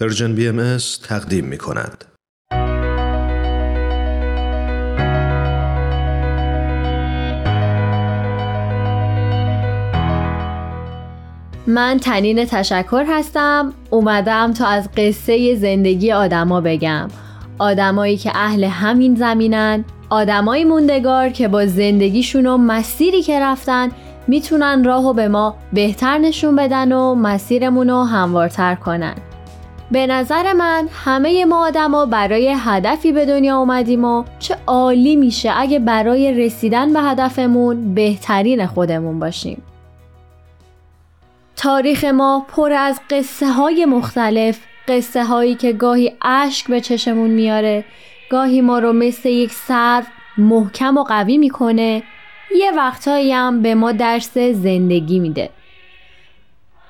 پرژن بی ام تقدیم می کند. من تنین تشکر هستم. اومدم تا از قصه زندگی آدما بگم. آدمایی که اهل همین زمینن آدمایی موندگار که با زندگیشون و مسیری که رفتن می‌تونن راهو به ما بهتر نشون بدن و مسیرمون رو هموارتر کنن. به نظر من همه ما آدما برای هدفی به دنیا اومدیم و چه عالی میشه اگه برای رسیدن به هدفمون بهترین خودمون باشیم. تاریخ ما پر از قصه های مختلف قصه هایی که گاهی اشک به چشمون میاره گاهی ما رو مثل یک سر محکم و قوی می‌کنه یه وقتهایی هم به ما درس زندگی میده.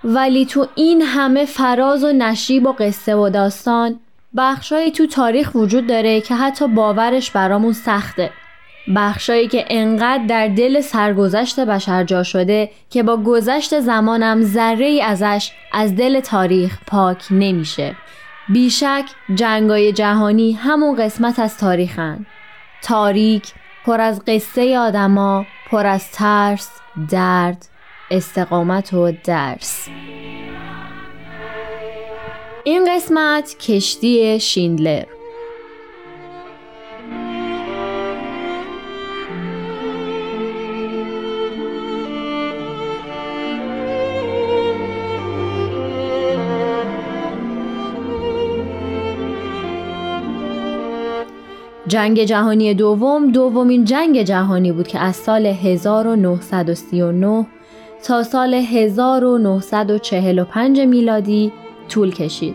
ولی تو این همه فراز و نشیب و قصه و داستان بخشایی تو تاریخ وجود داره که حتی باورش برامون سخته. بخشایی که انقدر در دل سرگذشت بشر جا شده که با گذشت زمانم ذره ای ازش از دل تاریخ پاک نمیشه. بیشک جنگای جهانی همون قسمت از تاریخن. تاریک پر از قصه آدما پر از ترس درد. استقامت و درس. این قسمت کشتی شیندلر. جنگ جهانی دوم دومین جنگ جهانی بود که از سال 1939 تا سال 1945 میلادی طول کشید.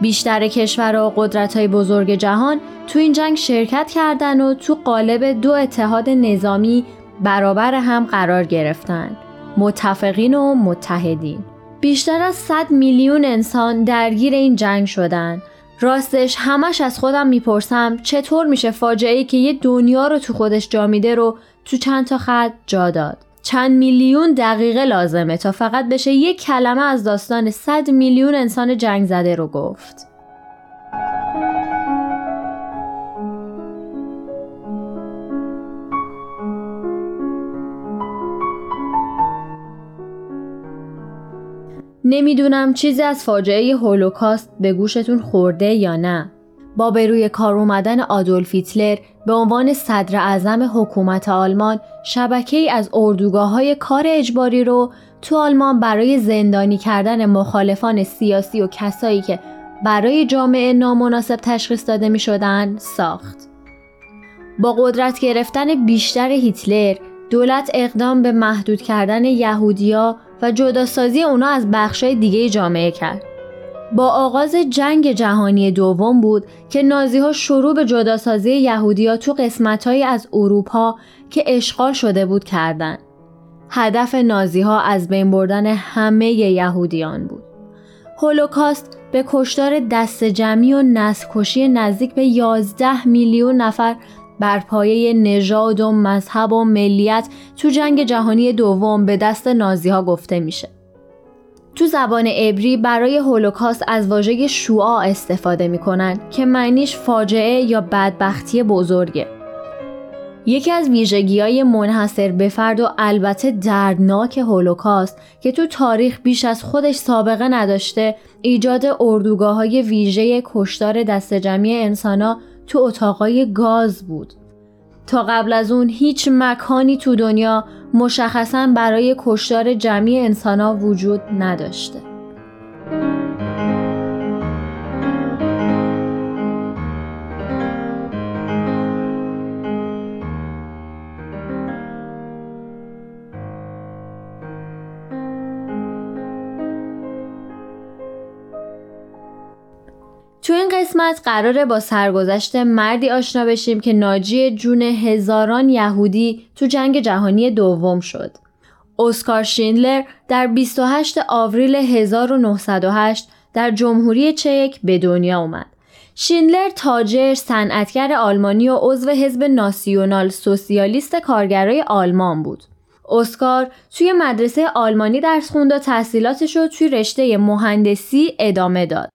بیشتر کشور و قدرت های بزرگ جهان تو این جنگ شرکت کردن و تو قالب دو اتحاد نظامی برابر هم قرار گرفتن. متفقین و متحدین. بیشتر از 100 میلیون انسان درگیر این جنگ شدند راستش همش از خودم می‌پرسم چطور میشه فاجعه ای که یه دنیا رو تو خودش جا میده رو تو چند تا خط جا داد چند میلیون دقیقه لازمه تا فقط بشه یک کلمه از داستان 100 میلیون انسان جنگ زده رو گفت نمی‌دونم چیزی از فاجعه هولوکاست به گوشتون خورده یا نه. با به روی کار اومدن آدولف هیتلر به عنوان صدر اعظم حکومت آلمان شبکه ای از اردوگاه های کار اجباری رو تو آلمان برای زندانی کردن مخالفان سیاسی و کسایی که برای جامعه نامناسب تشخیص داده می شدن ساخت. با قدرت گرفتن بیشتر هیتلر دولت اقدام به محدود کردن یهودیا و جداسازی اونا از بخشای دیگه جامعه کرد. با آغاز جنگ جهانی دوم بود که نازی ها شروع به جداسازی یهودیا تو قسمتهایی از اروپا که اشغال شده بود کردند. هدف نازی ها از بین بردن همه یهودیان بود. هولوکاست به کشتار دست جمعی و نسل نزدیک به 11 میلیون نفر بر پایه نژاد و مذهب و ملیت تو جنگ جهانی دوم به دست نازی ها گفته میشه. تو زبان عبری برای هولوکاست از واژه شوعا استفاده می‌کنن که معنیش فاجعه یا بدبختی بزرگه. یکی از ویژگی های منحصر به فرد و البته دردناک هولوکاست که تو تاریخ بیش از خودش سابقه نداشته ایجاد اردوگاه های ویژه کشتار دست جمعی انسانا تو اتاقای گاز بود. تا قبل از اون هیچ مکانی تو دنیا مشخصا برای کشتار جمعی انسانها وجود نداشته. قسمت قراره با سرگذشت مردی آشنا بشیم که ناجی جون هزاران یهودی تو جنگ جهانی دوم شد. اسکار شیندلر در 28 آوریل 1908 در جمهوری چک به دنیا اومد. شیندلر تاجر، صنعتگر آلمانی و عضو حزب ناسیونال سوسیالیست کارگرای آلمان بود. اسکار توی مدرسه آلمانی درس خوند و تحصیلاتش رو توی رشته مهندسی ادامه داد.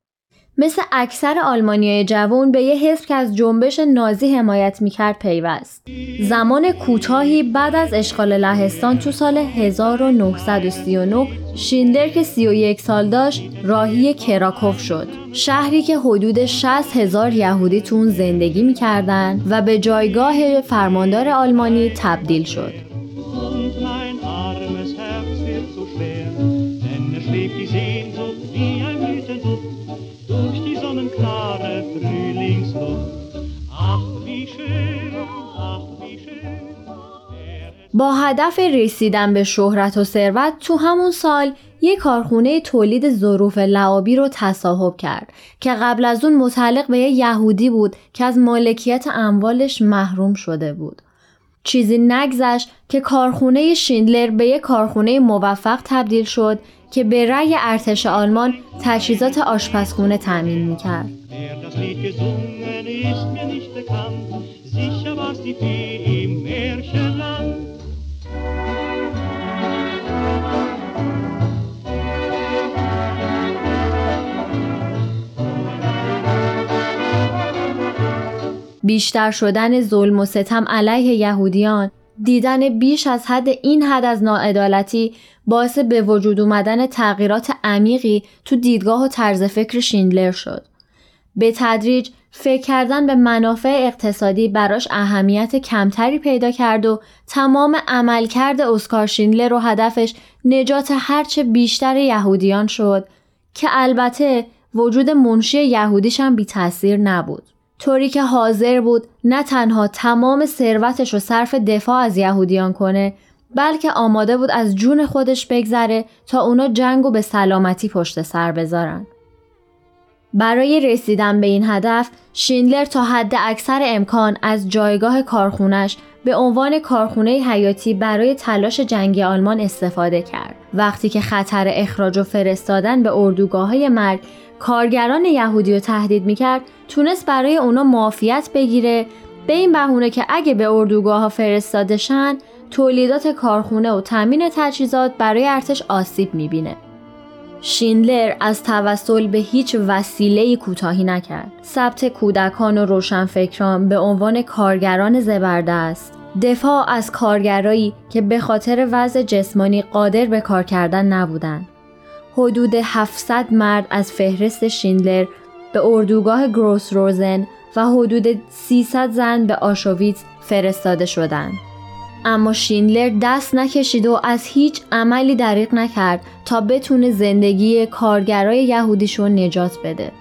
مثل اکثر آلمانیای جوان به یه حزب که از جنبش نازی حمایت می‌کرد پیوست. زمان کوتاهی بعد از اشغال لهستان تو سال 1939 شیندر که 31 سال داشت راهی کراکوف شد. شهری که حدود 60 هزار یهودی تو اون زندگی می‌کردن و به جایگاه فرماندار آلمانی تبدیل شد. با هدف رسیدن به شهرت و ثروت تو همون سال یک کارخونه تولید ظروف لعابی رو تصاحب کرد که قبل از اون متعلق به یه یهودی بود که از مالکیت اموالش محروم شده بود. چیزی نگذشت که کارخونه شیندلر به یک کارخونه موفق تبدیل شد که به رأی ارتش آلمان تجهیزات آشپزخونه تأمین می‌کرد. بیشتر شدن ظلم و ستم علیه یهودیان دیدن بیش از حد این حد از ناعدالتی باعث به وجود اومدن تغییرات عمیقی تو دیدگاه و طرز فکر شیندلر شد. به تدریج فکر کردن به منافع اقتصادی براش اهمیت کمتری پیدا کرد و تمام عملکرد اسکار شیندلر و هدفش نجات هرچه بیشتر یهودیان شد که البته وجود منشی یهودیش هم بی تاثیر نبود. طوری که حاضر بود نه تنها تمام ثروتش رو صرف دفاع از یهودیان کنه بلکه آماده بود از جون خودش بگذره تا اونا جنگ و به سلامتی پشت سر بذارن. برای رسیدن به این هدف شیندلر تا حد اکثر امکان از جایگاه کارخونش به عنوان کارخونه حیاتی برای تلاش جنگی آلمان استفاده کرد. وقتی که خطر اخراج و فرستادن به اردوگاه های مرگ کارگران یهودی رو تهدید می‌کرد تونست برای اونا معافیت بگیره به این بهونه که اگه به اردوگاه ها فرستاده شن تولیدات کارخونه و تامین تجهیزات برای ارتش آسیب می‌بینه. شیندلر از توسل به هیچ وسیله کوتاهی نکرد. ثبت کودکان و روشنفکران به عنوان کارگران زبردست دفاع از کارگرایی که به خاطر وضع جسمانی قادر به کار کردن نبودند. حدود 700 مرد از فهرست شیندلر به اردوگاه گروس روزن و حدود 300 زن به آشویتز فرستاده شدند. اما شیندلر دست نکشید و از هیچ عملی دریق نکرد تا بتونه زندگی کارگرای یهودیشو نجات بده.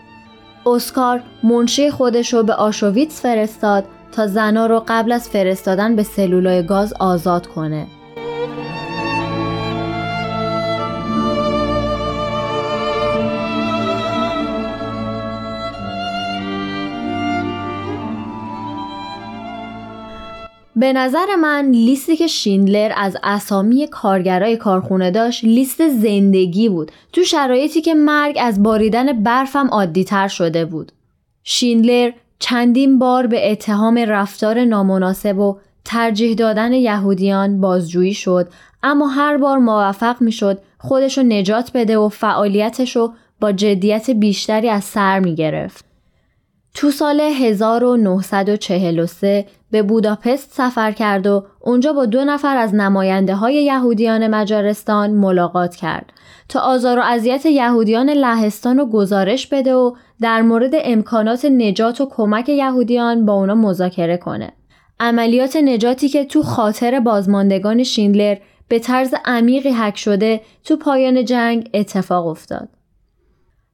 اسکار منشی خودش رو به آشویتس فرستاد تا زنا رو قبل از فرستادن به سلولای گاز آزاد کنه. به نظر من لیستی که شیندلر از اسامی کارگرای کارخونه داشت لیست زندگی بود تو شرایطی که مرگ از باریدن برفم عادی تر شده بود. شیندلر چندین بار به اتهام رفتار نامناسب و ترجیح دادن یهودیان بازجویی شد اما هر بار موفق می شد خودشو نجات بده و فعالیتشو با جدیت بیشتری از سر می گرفت. تو سال 1943 به بوداپست سفر کرد و اونجا با دو نفر از نماینده های یهودیان مجارستان ملاقات کرد تا آزار و اذیت یهودیان لهستان رو گزارش بده و در مورد امکانات نجات و کمک یهودیان با اونا مذاکره کنه. عملیات نجاتی که تو خاطر بازماندگان شیندلر به طرز عمیقی حک شده تو پایان جنگ اتفاق افتاد.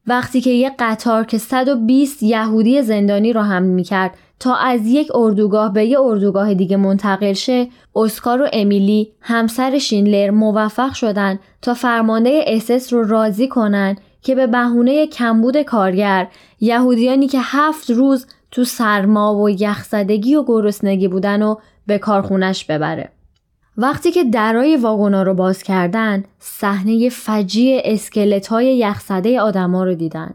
وقتی که یک قطار که 120 یهودی زندانی رو حمل می‌کرد تا از یک اردوگاه به یک اردوگاه دیگه منتقل شه اسکار و امیلی همسر شینلر موفق شدن تا فرمانده اسس رو راضی کنن که به بهونه کمبود کارگر یهودیانی که هفت روز تو سرما و یخزدگی و گرسنگی بودن و به کارخونش ببره. وقتی که درای واگونا رو باز کردن صحنه فجیع اسکلت های یخزده آدما رو دیدن.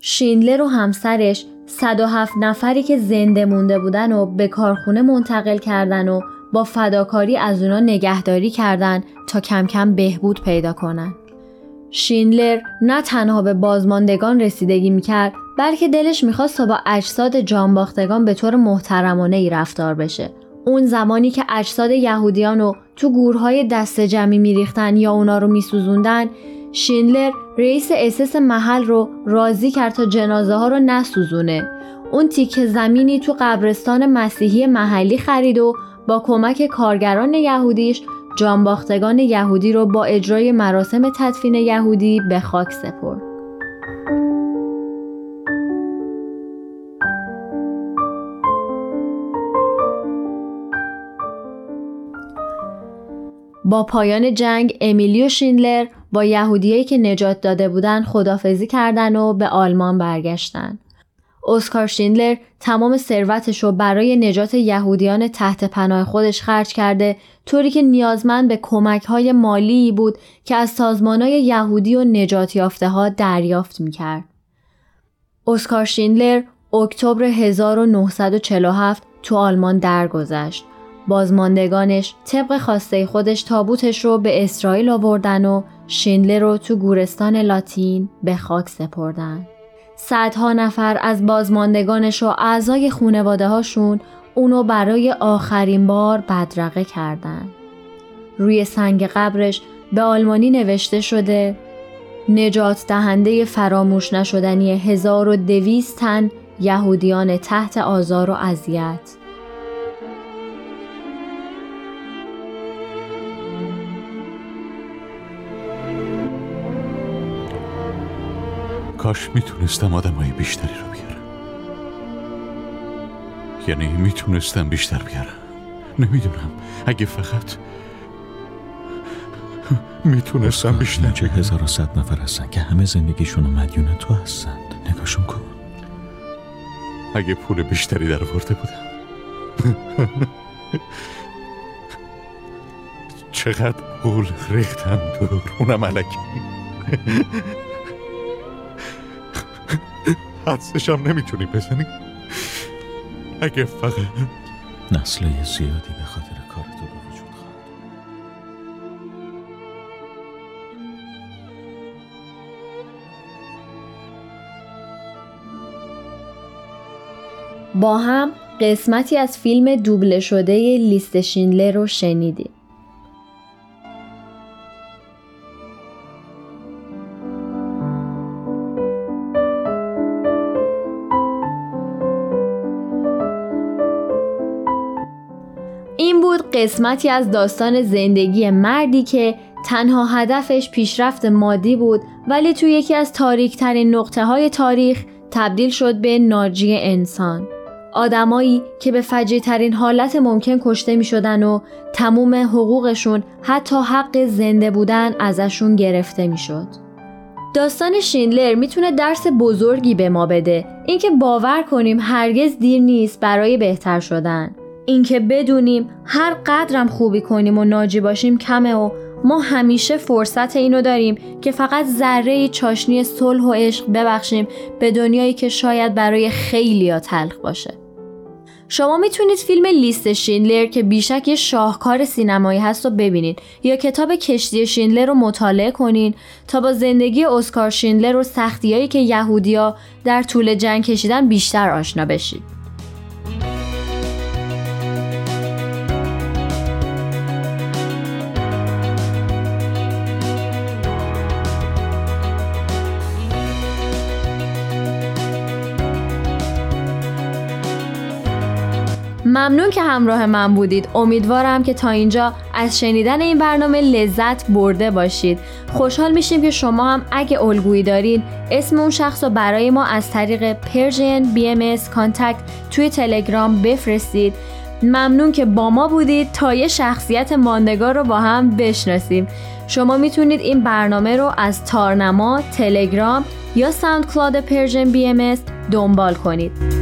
شیندلر و همسرش 107 نفری که زنده مونده بودن و به کارخونه منتقل کردن و با فداکاری از اونا نگهداری کردن تا کم کم بهبود پیدا کنن. شینلر نه تنها به بازماندگان رسیدگی می‌کرد بلکه دلش می‌خواست تا با اجساد جانباختگان به طور محترمانه ای رفتار بشه اون زمانی که اجساد یهودیان رو تو گورهای دست جمعی میریختن یا اونا رو میسوزوندن شینلر رئیس اسس محل رو راضی کرد تا جنازه ها رو نسوزونه اون تیکه زمینی تو قبرستان مسیحی محلی خرید و با کمک کارگران یهودیش جانباختگان یهودی رو با اجرای مراسم تدفین یهودی به خاک سپرد. با پایان جنگ امیلیو شینلر با یهودیایی که نجات داده بودن خدافزی کردن و به آلمان برگشتن. اسکار شینلر تمام ثروتش رو برای نجات یهودیان تحت پناه خودش خرج کرده طوری که نیازمند به کمک های مالی بود که از سازمان های یهودی و نجات یافته ها دریافت می‌کرد. اسکار شینلر اکتبر 1947 تو آلمان درگذشت. بازماندگانش طبق خواسته خودش تابوتش رو به اسرائیل آوردن و شینلر رو تو گورستان لاتین به خاک سپردن. صدها نفر از بازماندگانش و اعضای خونواده هاشون اونو برای آخرین بار بدرقه کردن. روی سنگ قبرش به آلمانی نوشته شده نجات دهنده فراموش نشدنی 1200 تن یهودیان تحت آزار و اذیت. کاش می‌تونستم آدمای بیشتری رو بیارم. یعنی می‌تونستم بیشتر بیارم. نمی‌دونم. اگه فقط می‌تونستم بیشتر چه هزار و صد نفر هستن که همه زندگیشون مدیون تو هستند نگاشون کن. اگه پول بیشتری در ورده بودم. چقدر پول ریختم دور اونم علکی حدسش هم نمی‌تونی بزنی؟ اگه فقط نسل زیادی به خاطر کار تو به وجود خواهد با هم قسمتی از فیلم دوبله شده لیست شینلر رو شنیدیم. قسمتی از داستان زندگی مردی که تنها هدفش پیشرفت مادی بود ولی توی یکی از تاریک ترین نقطه های تاریخ تبدیل شد به ناجی انسان. آدمایی که به فجی ترین حالت ممکن کشته می شدن و تموم حقوقشون حتی حق زنده بودن ازشون گرفته می شد. داستان شینلر می‌تونه درس بزرگی به ما بده اینکه باور کنیم هرگز دیر نیست برای بهتر شدن. اینکه بدونیم هر قدرم خوبی کنیم و ناجی باشیم کمه و ما همیشه فرصت اینو داریم که فقط ذره چاشنی صلح و عشق ببخشیم به دنیایی که شاید برای خیلی تلخ باشه. شما می‌تونید فیلم لیست شینلر که بیشک یه شاهکار سینمایی هست رو ببینید یا کتاب کشتی شینلر رو مطالعه کنین تا با زندگی اسکار شینلر و سختیایی که یهودیا در طول جنگ کشیدن بیشتر آشنا بشید. ممنون که همراه من بودید. امیدوارم که تا اینجا از شنیدن این برنامه لذت برده باشید. خوشحال میشیم که شما هم اگه الگویی دارین اسم اون شخص رو برای ما از طریق Persian BM contact توی تلگرام بفرستید. ممنون که با ما بودید تا یه شخصیت ماندگار رو با هم بشناسیم. شما می‌تونید این برنامه رو از تارنما، تلگرام یا SoundCloud Persian BM دنبال کنید.